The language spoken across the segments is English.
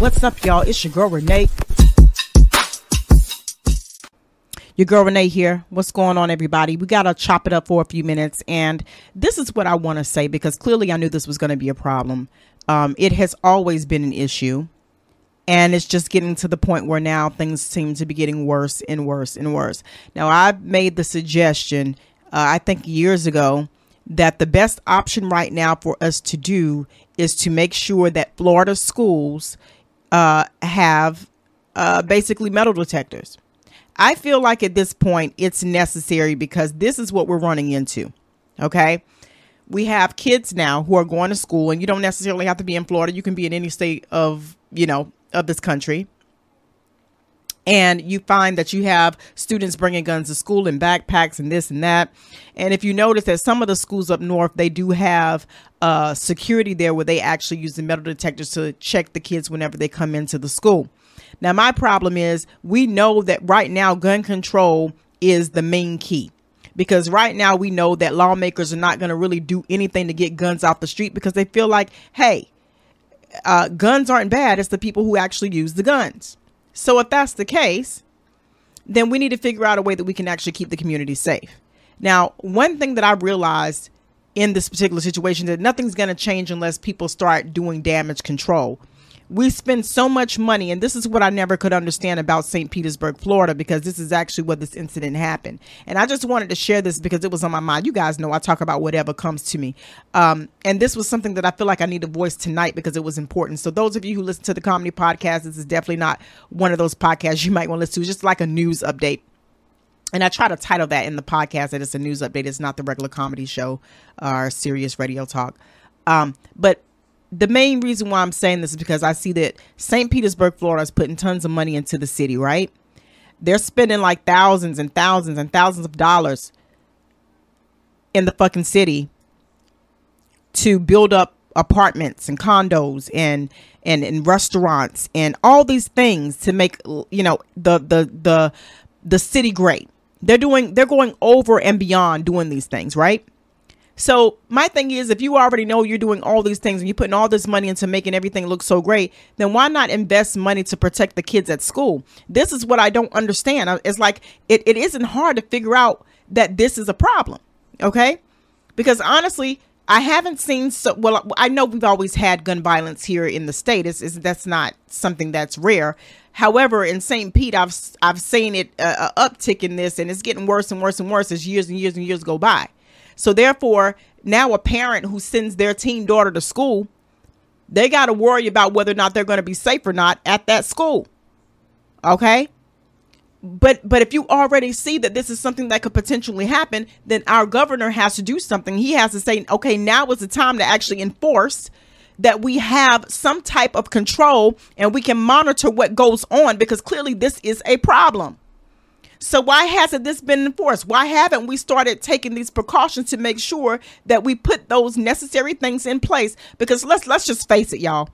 What's up, y'all? It's your girl Renae. Your girl Renae here. What's going on, everybody? We got to chop it up for a few minutes. And this is what I want to say because clearly I knew this was going to be a problem. Um, it has always been an issue. And it's just getting to the point where now things seem to be getting worse and worse and worse. Now, I made the suggestion, uh, I think years ago, that the best option right now for us to do is to make sure that Florida schools uh, have uh, basically metal detectors. I feel like at this point it's necessary because this is what we're running into. Okay. We have kids now who are going to school, and you don't necessarily have to be in Florida. You can be in any state of, you know, of this country. And you find that you have students bringing guns to school in backpacks and this and that. And if you notice that some of the schools up north, they do have uh, security there where they actually use the metal detectors to check the kids whenever they come into the school. Now, my problem is we know that right now gun control is the main key because right now we know that lawmakers are not going to really do anything to get guns off the street because they feel like, hey, uh, guns aren't bad. It's the people who actually use the guns. So if that's the case, then we need to figure out a way that we can actually keep the community safe. Now, one thing that I realized in this particular situation that nothing's going to change unless people start doing damage control we spend so much money and this is what i never could understand about st petersburg florida because this is actually what this incident happened. And i just wanted to share this because it was on my mind. You guys know i talk about whatever comes to me. Um, and this was something that i feel like i need to voice tonight because it was important. So those of you who listen to the comedy podcast this is definitely not one of those podcasts you might want to listen to. It's just like a news update. And I try to title that in the podcast that it's a news update. It's not the regular comedy show or serious radio talk. Um, but the main reason why I'm saying this is because I see that St. Petersburg, Florida is putting tons of money into the city, right? They're spending like thousands and thousands and thousands of dollars in the fucking city to build up apartments and condos and and, and restaurants and all these things to make you know the the the the city great. They're doing they're going over and beyond doing these things, right? So my thing is, if you already know you're doing all these things and you're putting all this money into making everything look so great, then why not invest money to protect the kids at school? This is what I don't understand. It's like it, it isn't hard to figure out that this is a problem. Okay. Because honestly, I haven't seen so well. I know we've always had gun violence here in the state. It's that's not something that's rare. However, in St. Pete, I've I've seen it uh, uptick in this, and it's getting worse and worse and worse as years and years and years go by. So therefore, now a parent who sends their teen daughter to school, they got to worry about whether or not they're going to be safe or not at that school. Okay? But but if you already see that this is something that could potentially happen, then our governor has to do something. He has to say, "Okay, now is the time to actually enforce that we have some type of control and we can monitor what goes on because clearly this is a problem." So why hasn't this been enforced? Why haven't we started taking these precautions to make sure that we put those necessary things in place? Because let's let's just face it, y'all.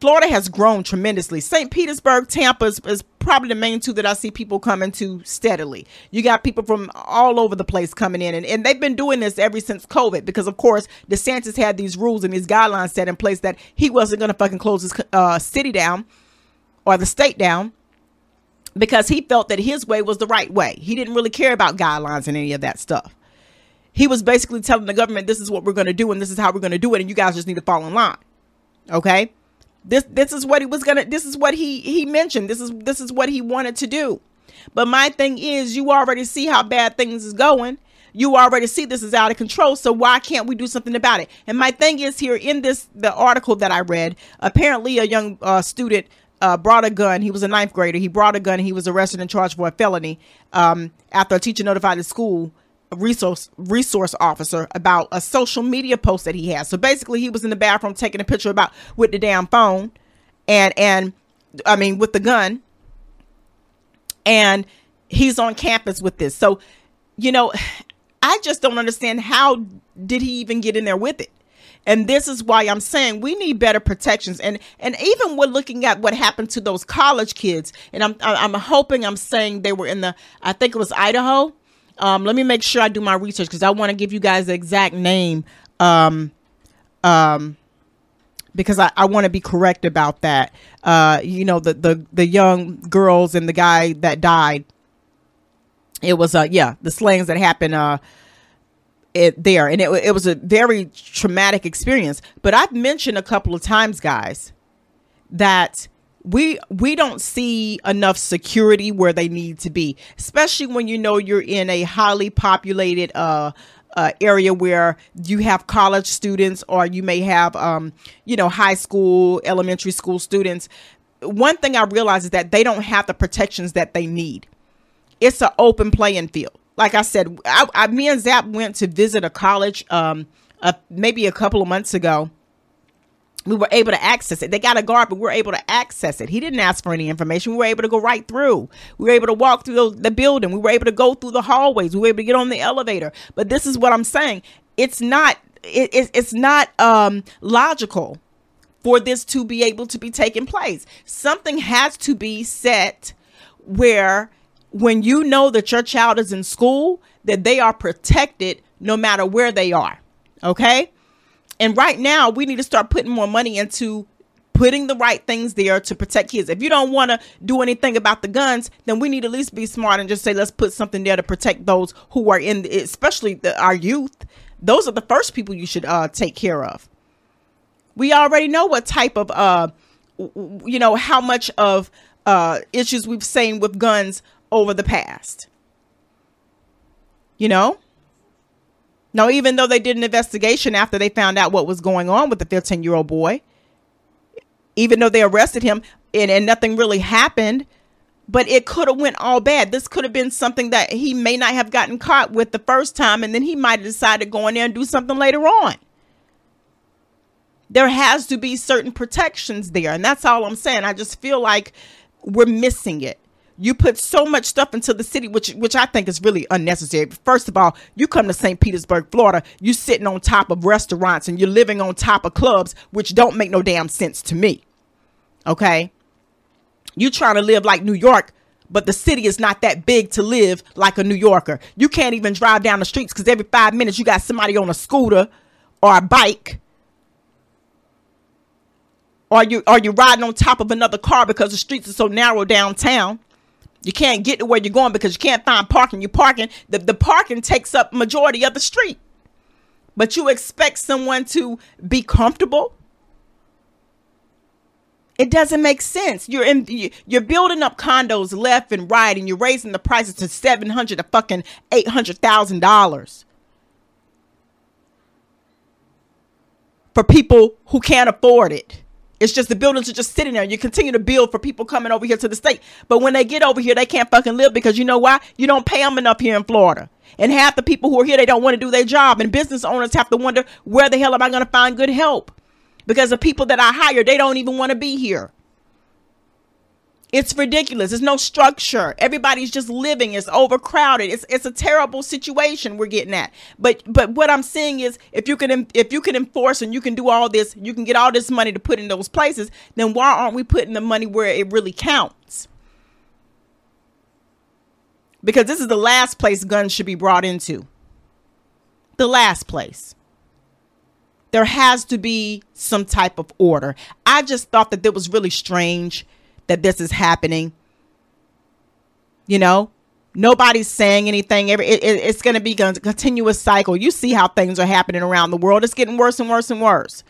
Florida has grown tremendously. St. Petersburg, Tampa is, is, probably the main two that I see people coming to steadily. You got people from all over the place coming in, and, and they've been doing this ever since COVID because, of course, DeSantis had these rules and these guidelines set in place that he wasn't going to fucking close his uh, city down or the state down because he felt that his way was the right way. He didn't really care about guidelines and any of that stuff. He was basically telling the government, this is what we're going to do and this is how we're going to do it. And you guys just need to fall in line. Okay. This, this is what he was going to, this is what he, he mentioned. This is, this is what he wanted to do. But my thing is, you already see how bad things is going. You already see this is out of control. So why can't we do something about it? And my thing is here in this, the article that I read, apparently a young uh, student uh, brought a gun. He was a ninth grader. He brought a gun. he was arrested and charged for a felony um, after a teacher notified the school resource resource officer about a social media post that he had. So basically, he was in the bathroom taking a picture about with the damn phone, and and I mean with the gun, and he's on campus with this. So, you know, I just don't understand how did he even get in there with it. And this is why I'm saying we need better protections. And and even we're looking at what happened to those college kids. And I'm I'm hoping I'm saying they were in the I think it was Idaho. Um, let me make sure I do my research because I want to give you guys the exact name. Um, um, because I, I want to be correct about that. Uh, you know, the, the, the young girls and the guy that died. It was, uh, yeah, the slayings that happened, uh, it there. And it, it was a very traumatic experience. But I've mentioned a couple of times, guys, that we we don't see enough security where they need to be especially when you know you're in a highly populated uh uh, area where you have college students or you may have um, you know high school elementary school students one thing i realize is that they don't have the protections that they need it's an open playing field like i said I, I, me and zap went to visit a college um, uh, maybe a couple of months ago we were able to access it. They got a guard, but we were able to access it. He didn't ask for any information. We were able to go right through. We were able to walk through the, the building. We were able to go through the hallways. We were able to get on the elevator. But this is what I'm saying. It's not. It, it, it's not um, logical for this to be able to be taking place. Something has to be set where when you know that your child is in school, that they are protected no matter where they are. Okay and right now, we need to start putting more money into putting the right things there to protect kids. If you don't want to do anything about the guns, then we need to at least be smart and just say, let's put something there to protect those who are in, the, especially the, our youth. Those are the first people you should uh, take care of. We already know what type of, uh, you know, how much of uh, issues we've seen with guns over the past. You know? Now, even though they did an investigation after they found out what was going on with the 15 year old boy, even though they arrested him and, and nothing really happened, but it could have went all bad. This could have been something that he may not have gotten caught with the first time, and then he might have decided to go in there and do something later on. There has to be certain protections there, and that's all I'm saying. I just feel like we're missing it you put so much stuff into the city, which which I think is really unnecessary. First of all, you come to St. Petersburg, Florida, you're sitting on top of restaurants and you're living on top of clubs, which don't make no damn sense to me. Okay, you're trying to live like New York, but the city is not that big to live like a New Yorker. You can't even drive down the streets because every five minutes you got somebody on a scooter or a bike. Or you are you riding on top of another car because the streets are so narrow downtown? You can't get to where you're going because you can't find parking. You're parking, the, the parking takes up majority of the street. But you expect someone to be comfortable? It doesn't make sense. You're in you're building up condos left and right and you're raising the prices to 700 to fucking $800,000. For people who can't afford it. It's just the buildings are just sitting there. You continue to build for people coming over here to the state. But when they get over here, they can't fucking live because you know why? You don't pay them enough here in Florida. And half the people who are here, they don't want to do their job. And business owners have to wonder, where the hell am I going to find good help? Because the people that I hire, they don't even want to be here. It's ridiculous. There's no structure. Everybody's just living. It's overcrowded. It's it's a terrible situation we're getting at. But but what I'm saying is if you can if you can enforce and you can do all this, you can get all this money to put in those places, then why aren't we putting the money where it really counts? Because this is the last place guns should be brought into. The last place there has to be some type of order. I just thought that that was really strange that this is happening. You know, nobody's saying anything. It, it, it's going to be a continuous cycle. You see how things are happening around the world. It's getting worse and worse and worse.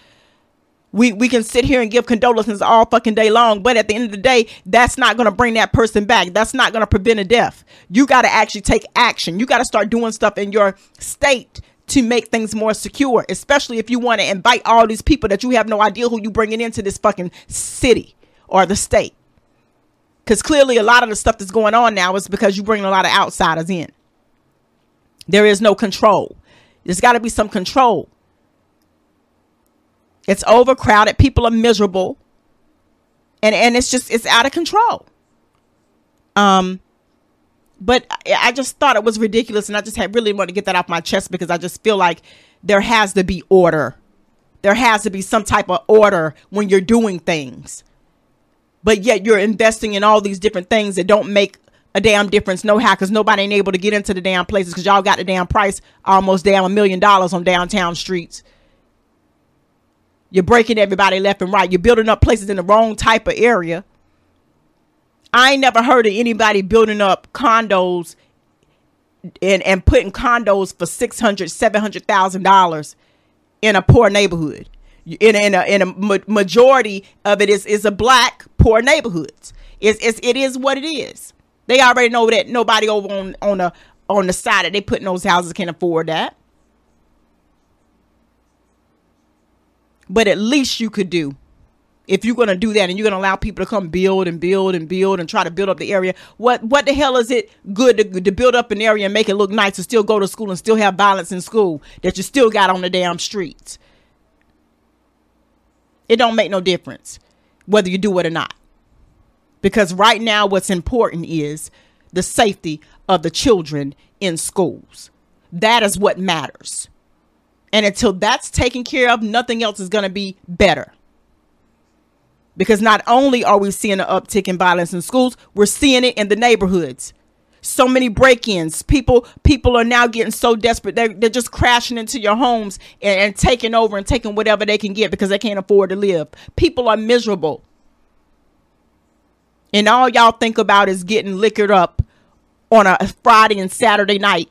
We we can sit here and give condolences all fucking day long, but at the end of the day, that's not going to bring that person back. That's not going to prevent a death. You got to actually take action. You got to start doing stuff in your state to make things more secure, especially if you want to invite all these people that you have no idea who you bringing into this fucking city or the state. Because clearly, a lot of the stuff that's going on now is because you bring a lot of outsiders in. There is no control. There's got to be some control. It's overcrowded. People are miserable. And and it's just it's out of control. Um but I just thought it was ridiculous and I just had really wanted to get that off my chest because I just feel like there has to be order. There has to be some type of order when you're doing things but yet you're investing in all these different things that don't make a damn difference no how because nobody ain't able to get into the damn places because y'all got the damn price almost damn a million dollars on downtown streets You're breaking everybody left and right. You're building up places in the wrong type of area. I ain't never heard of anybody building up condos and, and putting condos for six hundred, seven hundred thousand dollars in a poor neighborhood. In, in a, in a majority of it is is a black poor neighborhoods. It's, it's it is what it is. They already know that nobody over on on the on the side that they put in those houses can afford that. But at least you could do if you're going to do that and you're going to allow people to come build and build and build and try to build up the area what what the hell is it good to, to build up an area and make it look nice to still go to school and still have violence in school that you still got on the damn streets it don't make no difference whether you do it or not. Because right now what's important is the safety of the children in schools. That is what matters. And until that's taken care of nothing else is going to be better. Because not only are we seeing an uptick in violence in schools we're seeing it in the neighborhoods so many break-ins. People people are now getting so desperate. They're, they're just crashing into your homes and, and taking over and taking whatever they can get because they can't afford to live. People are miserable. And all y'all think about is getting liquored up on a Friday and Saturday night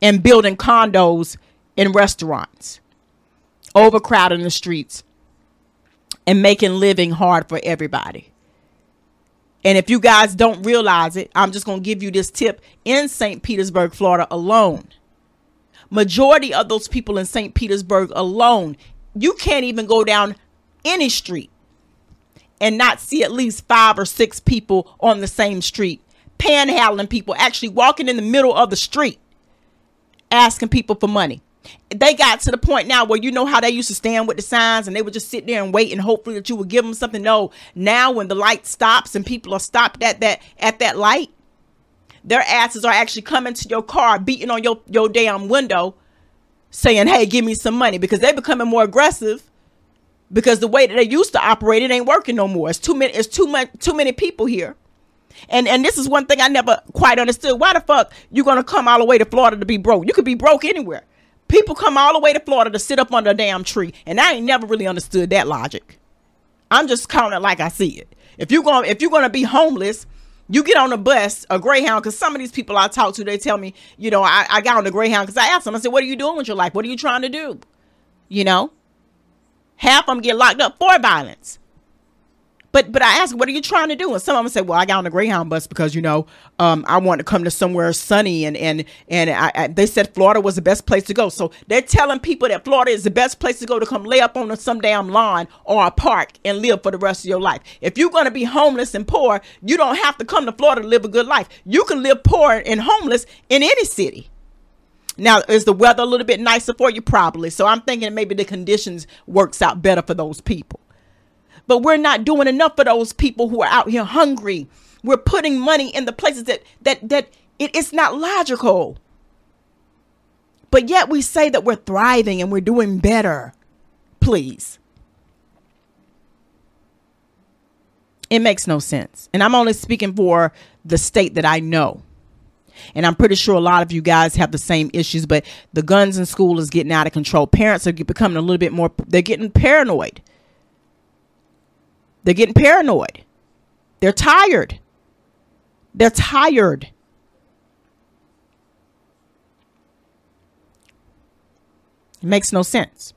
and building condos and restaurants, overcrowding the streets, and making living hard for everybody. And if you guys don't realize it, I'm just going to give you this tip in St. Petersburg, Florida alone. Majority of those people in St. Petersburg alone, you can't even go down any street and not see at least five or six people on the same street, panhandling people, actually walking in the middle of the street, asking people for money. They got to the point now where you know how they used to stand with the signs and they would just sit there and wait and hopefully that you would give them something. No, now when the light stops and people are stopped at that at that light, their asses are actually coming to your car, beating on your your damn window, saying, "Hey, give me some money," because they're becoming more aggressive because the way that they used to operate it ain't working no more. It's too many. It's too much. Too many people here. And and this is one thing I never quite understood. Why the fuck you gonna come all the way to Florida to be broke? You could be broke anywhere. People come all the way to Florida to sit up under a damn tree, and I ain't never really understood that logic. I'm just counting like I see it. If you're gonna if you're gonna be homeless, you get on a bus, a Greyhound, because some of these people I talk to, they tell me, you know, I, I got on the Greyhound because I asked them, I said, what are you doing with your life? What are you trying to do? You know, Half of them get locked up for violence. But but I ask, what are you trying to do? And some of them say, well, I got on the Greyhound bus because you know um, I want to come to somewhere sunny, and and and I, I, they said Florida was the best place to go. So they're telling people that Florida is the best place to go to come lay up on some damn lawn or a park and live for the rest of your life. If you're to be homeless and poor, you don't have to come to Florida to live a good life. You can live poor and homeless in any city. Now, is the weather a little bit nicer for you? Probably. So I'm thinking maybe the conditions works out better for those people. But we're not doing enough for those people who are out here hungry. We're putting money in the places that that that it, it's not logical. But yet we say that we're thriving and we're doing better. Please. It makes no sense. And I'm only speaking for the state that I know. And I'm pretty sure a lot of you guys have the same issues, but the guns in school is getting out of control. Parents are becoming a little bit more, they're getting paranoid. They're getting paranoid. They're tired. They're tired. It makes no sense.